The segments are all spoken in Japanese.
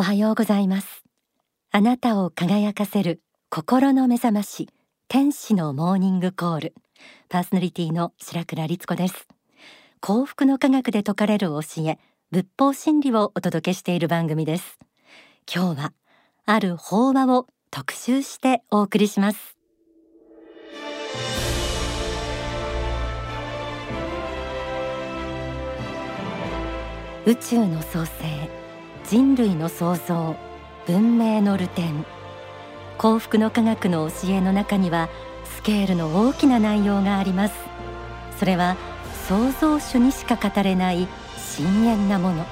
おはようございます。あなたを輝かせる心の目覚まし天使のモーニングコール。パーソナリティの白倉律子です。幸福の科学で説かれる教え仏法真理をお届けしている番組です。今日はある法話を特集してお送りします。宇宙の創生人類の創造文明の流転幸福の科学の教えの中にはスケールの大きな内容があります。それは創造主にしか語れない深遠なもの。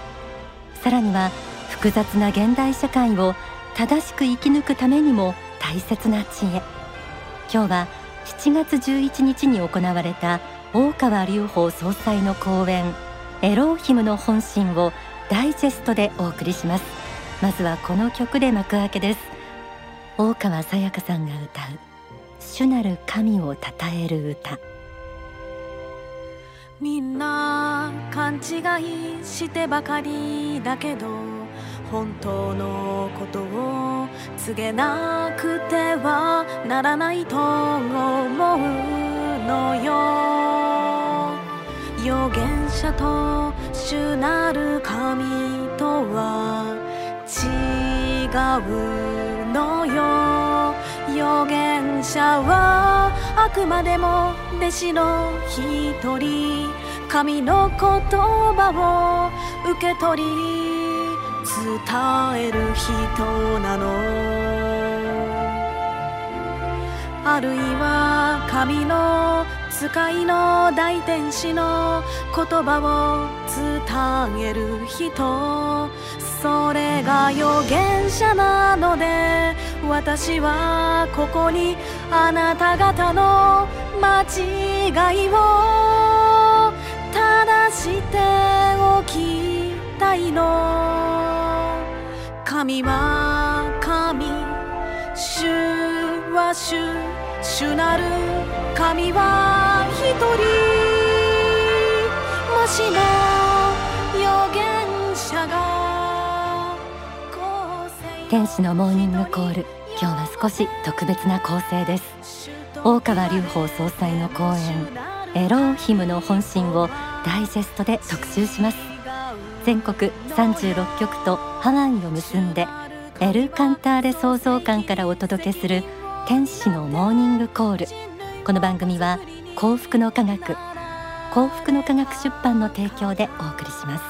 さらには複雑な現代社会を正しく生き抜くためにも大切な知恵。今日は7月11日に行われた大川隆法総裁の講演エローヒムの本心をダイジェストでお送りします。まずはこの曲で幕開けです。大川さやかさんが歌う主なる神を称える歌。みんな勘違いしてばかりだけど本当のことを告げなくてはならないと思うのよ。預言者と主なる神とは違うのよ預言者はあくまでも弟子の一人神の言葉を受け取り伝える人なの。あるいは神の使いの大天使の言葉を伝える人。それが預言者なので私はここにあなた方の間違いを正しておきたいの。神は神。主は主。主なる神は一人もしも預言者が天使のモーニングコール。今日は少し特別な構成です。大川隆法総裁の講演エローヒムの本心をダイジェストで特集します。全国36局とハワイを結んでエル・カンターレ創造館からお届けする天使のモーニングコール。この番組は幸福の科学。幸福の科学出版の提供でお送りします。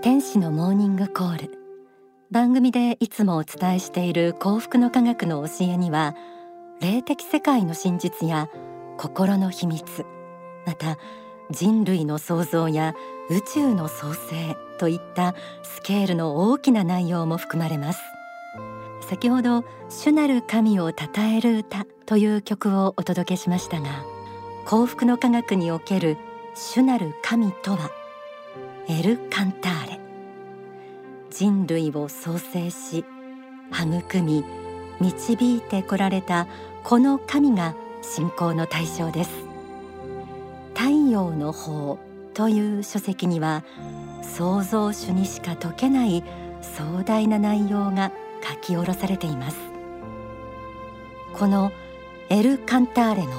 天使のモーニングコール。番組でいつもお伝えしている幸福の科学の教えには霊的世界の真実や心の秘密また人類の創造や宇宙の創生といったスケールの大きな内容も含まれます。先ほど主なる神を称える歌という曲をお届けしましたが幸福の科学における主なる神とはエル・カンターレ。人類を創生し育み導いてこられたこの神が信仰の対象です。太陽の法という書籍には創造主にしか解けない壮大な内容が書き下ろされています。このエル・カンターレの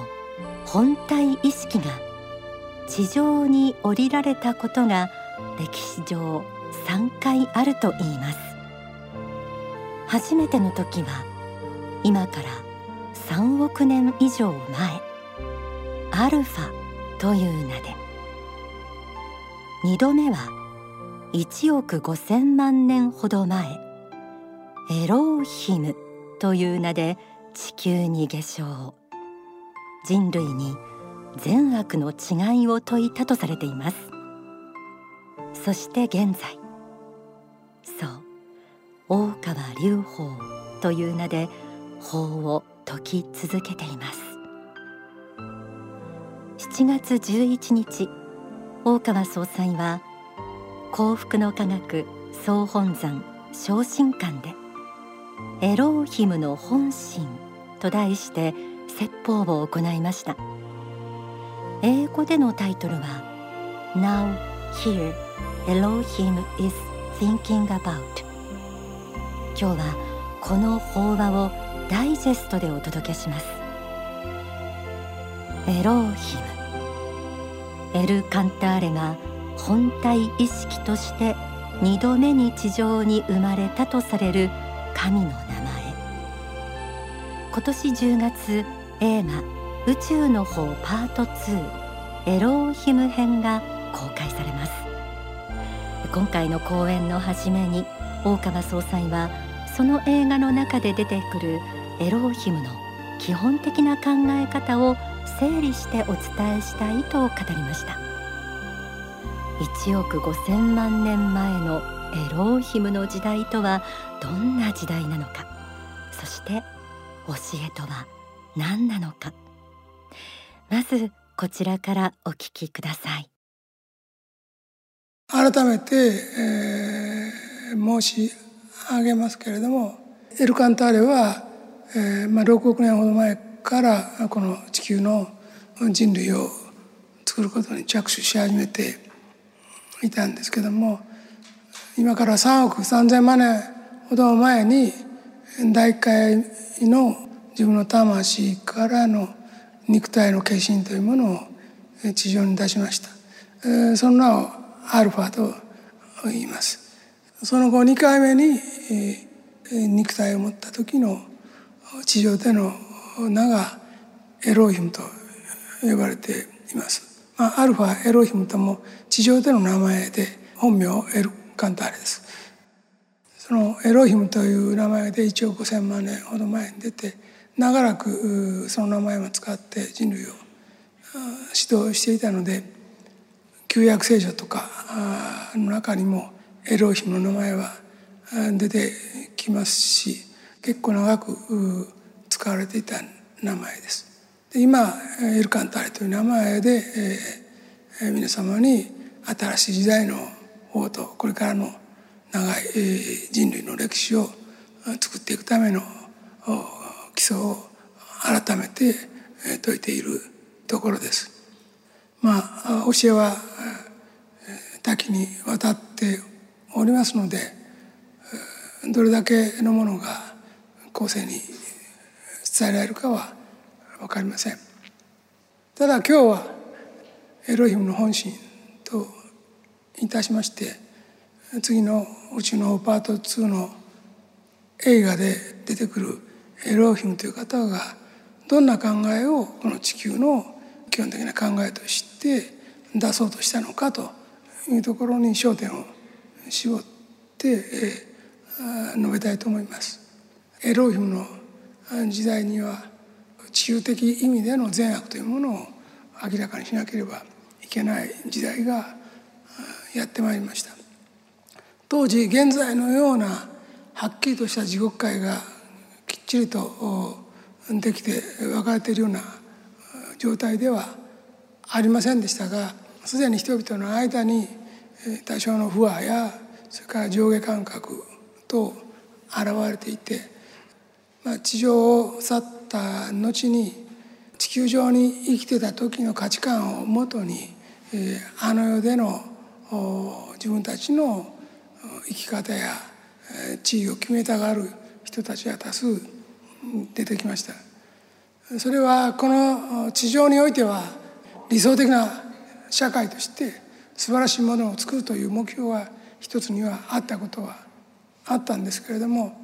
本体意識が地上に降りられたことが歴史上3回あると言います。初めての時は今から3億年以上前。アルファという名で。2度目は1億5,000万年ほど前エローヒムという名で地球に下生。人類に善悪の違いを説いたとされています。そして現在そう大川隆法という名で法を説き続けています。7月11日大川総裁は幸福の科学総本山昇進館でエローヒムの本心と題して説法を行いました。英語でのタイトルは Now Here Elohim is Thinking About 今日はこの法話をダイジェストでお届けします。エローヒム。エル・カンターレが本体意識として二度目に地上に生まれたとされる神の名前。今年10月映画宇宙の方パート2エローヒム編が公開されます。今回の公演の初めに大川総裁はその映画の中で出てくるエローヒムの基本的な考え方を整理してお伝えしたいと語りました。1億5000万年前のエローヒムの時代とはどんな時代なのか。そして教えとは何なのか。まずこちらからお聞きください。改めて、えー、申し上げますけれどもエルカンターレは、えーまあ、6億年ほど前からこの地球の人類を作ることに着手し始めていたんですけども今から3億3,000万年ほど前に大海の自分の魂からの肉体の化身というものを地上に出しました。その名をアルファと言います。その後2回目に肉体を持った時の地上での名がエロヒムと呼ばれています。まあ、アルファエロヒムとも地上での名前で本名エルカンターレです。そのエロヒムという名前で1億5,000万年ほど前に出て長らくその名前を使って人類を指導していたので旧約聖書とかの中にもエロヒムの名前は出てきますし結構長く使われていた名前です。で今エルカンタレという名前で、えー、皆様に新しい時代の方とこれからの長い人類の歴史を作っていくための基礎を改めて説いているところです。まあ教えは多岐にわたっておりますのでどれだけのものが後世に伝えられるかは分かりません。ただ今日はエロヒムの本心といたしまして次のうちのパート2の映画で出てくるエロヒムという方がどんな考えをこの地球の基本的な考えとして出そうとしたのかというところに焦点を絞って述べたいと思います。エロヒムの時代には地球的意味での善悪というものを明らかにしなければいけない時代がやってまいりました。当時現在のようなはっきりとした地獄界がきっちりとできて分かれているような状態ではありませんでしたがすでに人々の間に多少の不和やそれから上下感覚と現れていて、まあ、地上を去った後に地球上に生きてた時の価値観をもとにあの世での自分たちの生き方や地位を決めたがる人たちが多数出てきました。それはこの地上においては理想的な社会として素晴らしいものを作るという目標は一つにはあったことはあったんですけれども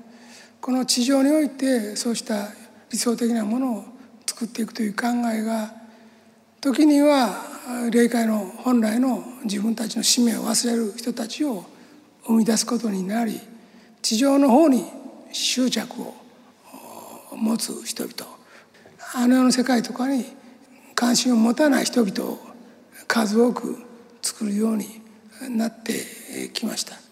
この地上においてそうした理想的なものを作っていくという考えが時には霊界の本来の自分たちの使命を忘れる人たちを生み出すことになり地上の方に執着を持つ人々あの世の世界とかに関心を持たない人々を数多く作るようになってきました。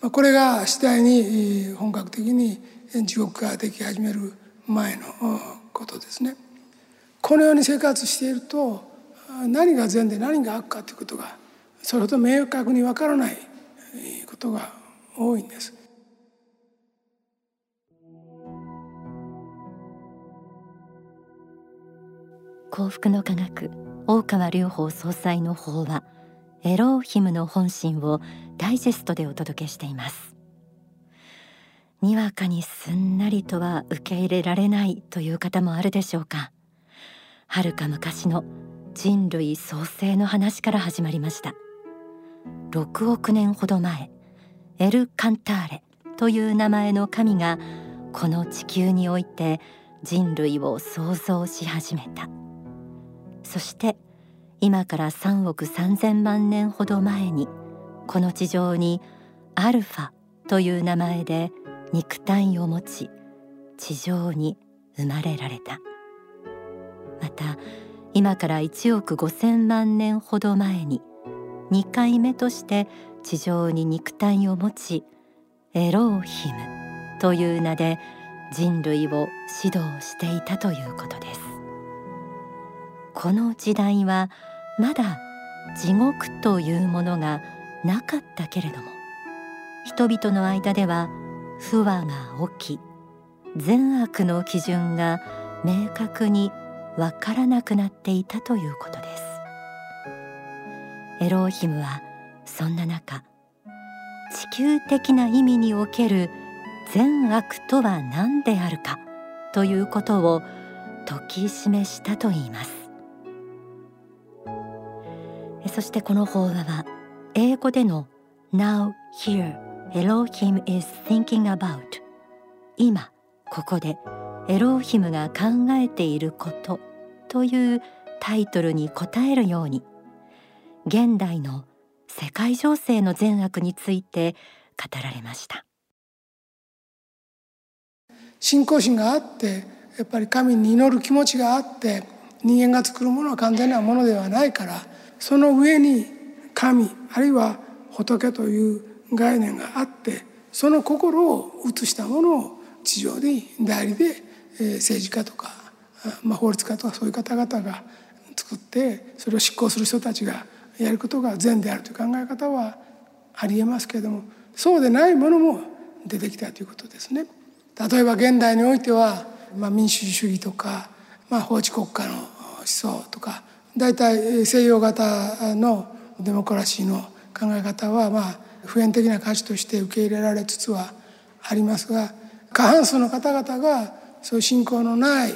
これが次第に本格的に地獄ができ始める前のことですね。このように生活していると何が善で何が悪かということがそれほど明確にわからないことが多いんです。幸福の科学大川隆法総裁の法話エローヒムの本心をダイジェストでお届けしています。にわかにすんなりとは受け入れられないという方もあるでしょうか。はるか昔の人類創生の話から始まりました。6億年ほど前エル・カンターレという名前の神がこの地球において人類を創造し始めた。そして今から3億3,000万年ほど前にこの地上にアルファという名前で肉体を持ち地上に生まれられた。また今から1億5,000万年ほど前に2回目として地上に肉体を持ちエローヒムという名で人類を指導していたということです。この時代はまだ地獄というものがなかったけれども人々の間では不和が起き善悪の基準が明確にわからなくなっていたということです。エローヒムはそんな中地球的な意味における善悪とは何であるかということを説き示したといいます。そしてこの法話は英語での Now here Elohim is thinking about. 今ここでエローヒムが考えていることというタイトルに答えるように現代の世界情勢の善悪について語られました。信仰心があってやっぱり神に祈る気持ちがあって人間が作るものは完全なものではないからその上に神あるいは仏という概念があってその心を移したものを地上で代理で政治家とか、まあ、法律家とかそういう方々が作ってそれを執行する人たちがやることが善であるという考え方はありえますけれどもそうでないものも出てきたということですね。例えば現代においては、まあ、民主主義とか、まあ、法治国家の思想とか大体西洋型のデモクラシーの考え方はまあ普遍的な価値として受け入れられつつはありますが過半数の方々がそういう信仰のない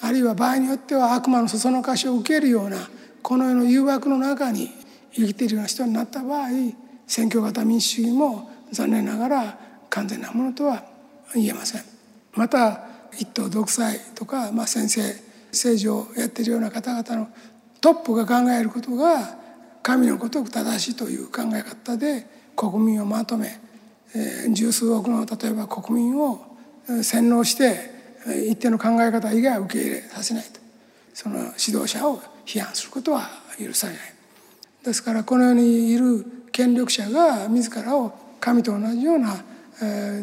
あるいは場合によっては悪魔のそそのかしを受けるようなこの世の誘惑の中に生きているような人になった場合選挙型民主主義も残念ながら完全なものとは言えません。また一党独裁とか、まあ、先生政治をやっているような方々のトップが考えることが神のごとく正しいという考え方で国民をまとめ十数億の例えば国民を洗脳して一定の考え方以外は受け入れさせないと。その指導者を批判することは許されない。ですからこの世にいる権力者が自らを神と同じような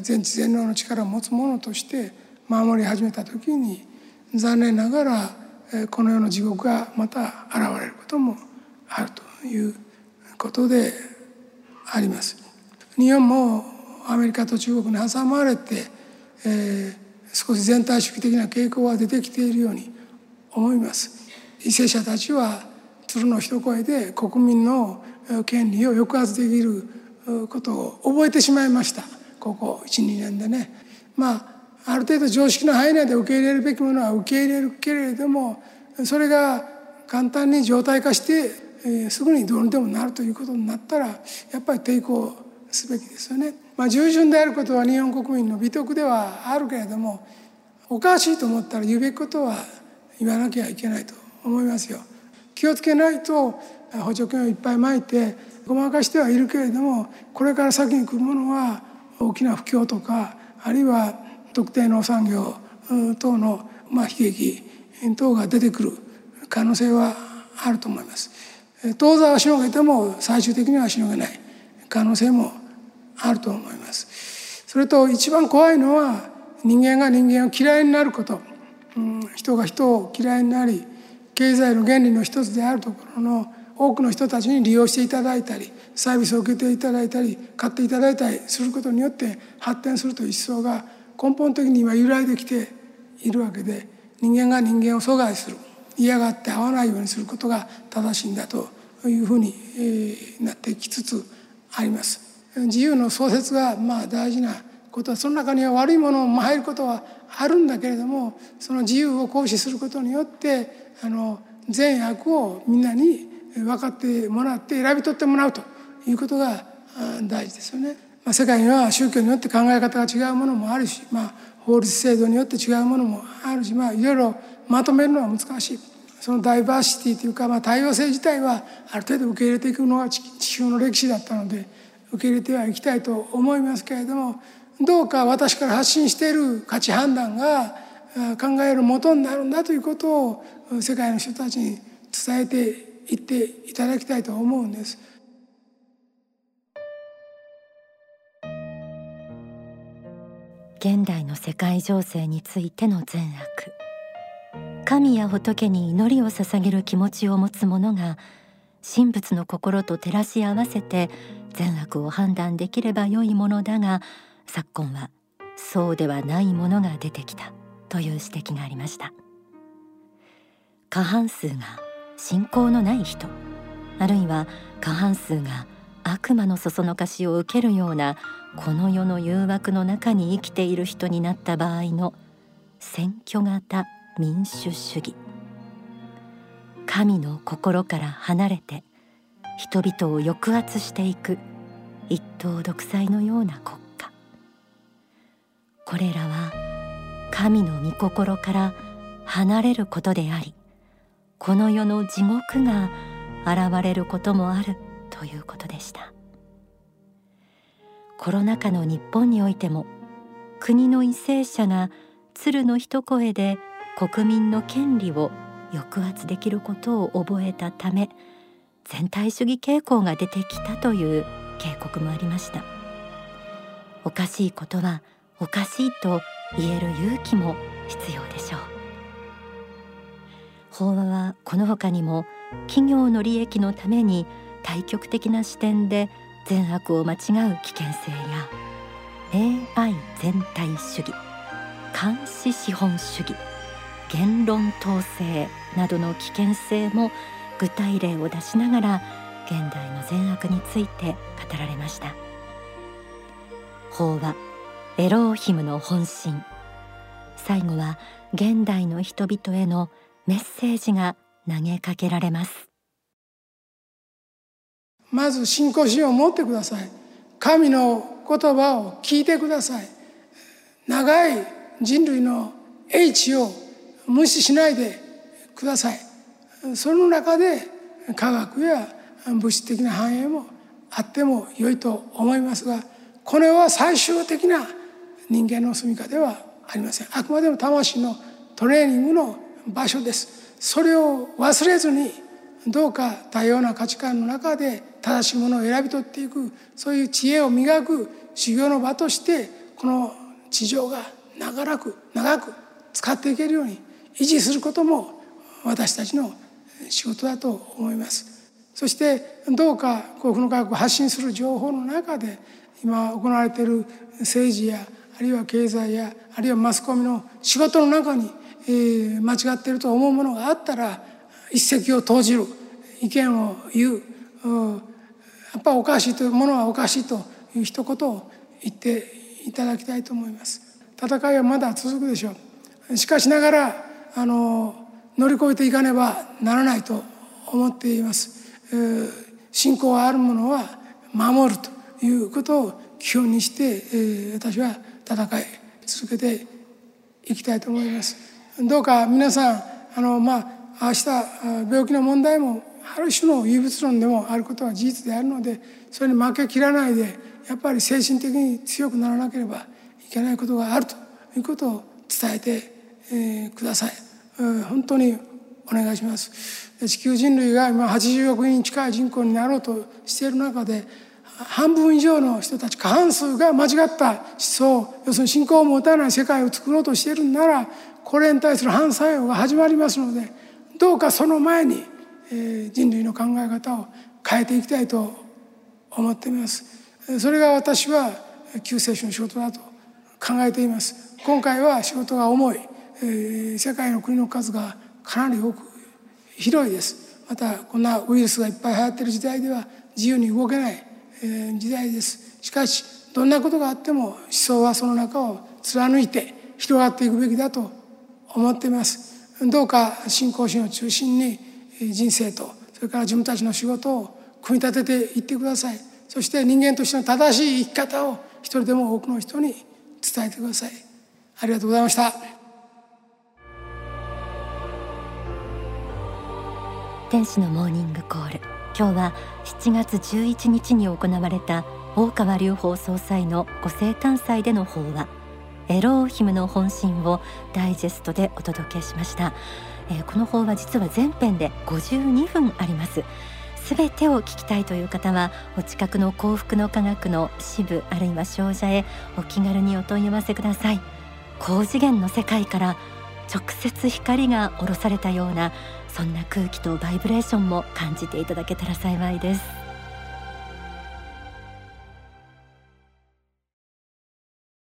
全知全能の力を持つ者として守り始めた時に残念ながらこの世の地獄がまた現れることもあると。いうことであります。日本もアメリカと中国に挟まれて、えー、少し全体主義的な傾向が出てきているように思います。為政者たちは鶴の一声で国民の権利を抑圧できることを覚えてしまいましたここ12年でね。まあある程度常識の範囲内で受け入れるべきものは受け入れるけれどもそれが簡単に常態化して、えー、すぐにどうにでもなるということになったらやっぱり抵抗すべきですよね。まあ、従順であることは日本国民の美徳ではあるけれどもおかしいと思ったら言うべきことは言わなきゃいけないと思いますよ。気をつけないと補助金をいっぱいまいてごまかしてはいるけれどもこれから先に来るものは大きな不況とかあるいは特定の産業等のまあ悲劇等が出てくる可能性はあると思います。当座はしのげても最終的にはしのげない。可能性もあると思います。それと一番怖いのは人間が人間を嫌いになること、うん、人が人を嫌いになり経済の原理の一つであるところの多くの人たちに利用していただいたりサービスを受けていただいたり買っていただいたりすることによって発展するという思想が根本的に今揺らいできているわけで人間が人間を阻害する。嫌がって会わないようにすることが正しいんだというふうになってきつつあります。自由の創設がまあ大事なことはその中には悪いものも入ることはあるんだけれどもその自由を行使することによってあの善悪をみんなに分かってもらって選び取ってもらうということが大事ですよね。まあ、世界には宗教によって考え方が違うものもあるし、まあ、法律制度によって違うものもあるし、まあ、いろいろまとめるのは難しい。そのダイバーシティというか、まあ、多様性自体はある程度受け入れていくのが地球の歴史だったので受け入れてはいきたいと思いますけれどもどうか私から発信している価値判断が考える元になるんだということを世界の人たちに伝えていっていただきたいと思うんです。現代の世界情勢についての善悪神や仏に祈りを捧げる気持ちを持つ者が神仏の心と照らし合わせて善悪を判断できればよいものだが昨今はそうではないものが出てきたという指摘がありました。過半数が信仰のない人あるいは過半数が悪魔のそそのかしを受けるようなこの世の誘惑の中に生きている人になった場合の選挙型民主主義。神の心から離れて人々を抑圧していく一党独裁のような国家。これらは神の御心から離れることでありこの世の地獄が現れることもあるということでした。コロナ禍の日本においても国の為政者が鶴の一声で国民の権利を抑圧できることを覚えたため全体主義傾向が出てきたという警告もありました。おかしいことはおかしいと言える勇気も必要でしょう。法話はこの他にも企業の利益のために対極的な視点で善悪を間違う危険性や AI 全体主義監視資本主義言論統制などの危険性も具体例を出しながら現代の善悪について語られました。法はエローヒムの本心。最後は現代の人々へのメッセージが投げかけられます。まず信仰心を持ってください。神の言葉を聞いてください。長い人類の英知を無視しないでください。その中で科学や物質的な繁栄もあっても良いと思いますがこれは最終的な人間の住みかではありません。あくまでも魂のトレーニングの場所です。それを忘れずにどうか多様な価値観の中で正しいものを選び取っていくそういう知恵を磨く修行の場としてこの地上が長らく長く使っていけるように維持することも私たちの仕事だと思います。そしてどうか幸福の科学を発信する情報の中で今行われている政治やあるいは経済やあるいはマスコミの仕事の中に、えー、間違っていると思うものがあったら一石を投じる意見を言うやっぱおかしいというものはおかしいという一言を言っていただきたいと思います。戦いはまだ続くでしょう。しかしながらあの乗り越えていかねばならないと思っています。信仰があるものは守るということを基本にして私は戦い続けていきたいと思います。どうか皆さんあのまあ明日病気の問題もある種の唯物論でもあることは事実であるのでそれに負けきらないでやっぱり精神的に強くならなければいけないことがあるということを伝えてえください、本当にお願いします。地球人類が今80億人近い人口になろうとしている中で半分以上の人たち過半数が間違った思想要するに信仰を持たない世界を作ろうとしているならこれに対する反作用が始まりますのでどうかその前に、え人類の考え方を変えていきたいと思っています。それが私は救世主の仕事だと考えています。今回は仕事が重い、世界の国の数がかなり多く広いです。またこんなウイルスがいっぱい流行っている時代では自由に動けない、時代です。しかしどんなことがあっても思想はその中を貫いて広がっていくべきだと思っています。どうか信仰心を中心に人生とそれから自分たちの仕事を組み立てていってください。そして人間としての正しい生き方を一人でも多くの人に伝えてください。ありがとうございました。天使のモーニングコール。今日は7月11日に行われた大川隆法総裁のご生誕祭での法話。エローヒムの本心をダイジェストでお届けしました、えー、この法話実は全編で52分あります。すべてを聞きたいという方はお近くの幸福の科学の支部あるいは商社へお気軽にお問い合わせください。高次元の世界から直接光が下ろされたようなそんな空気とバイブレーションも感じていただけたら幸いです。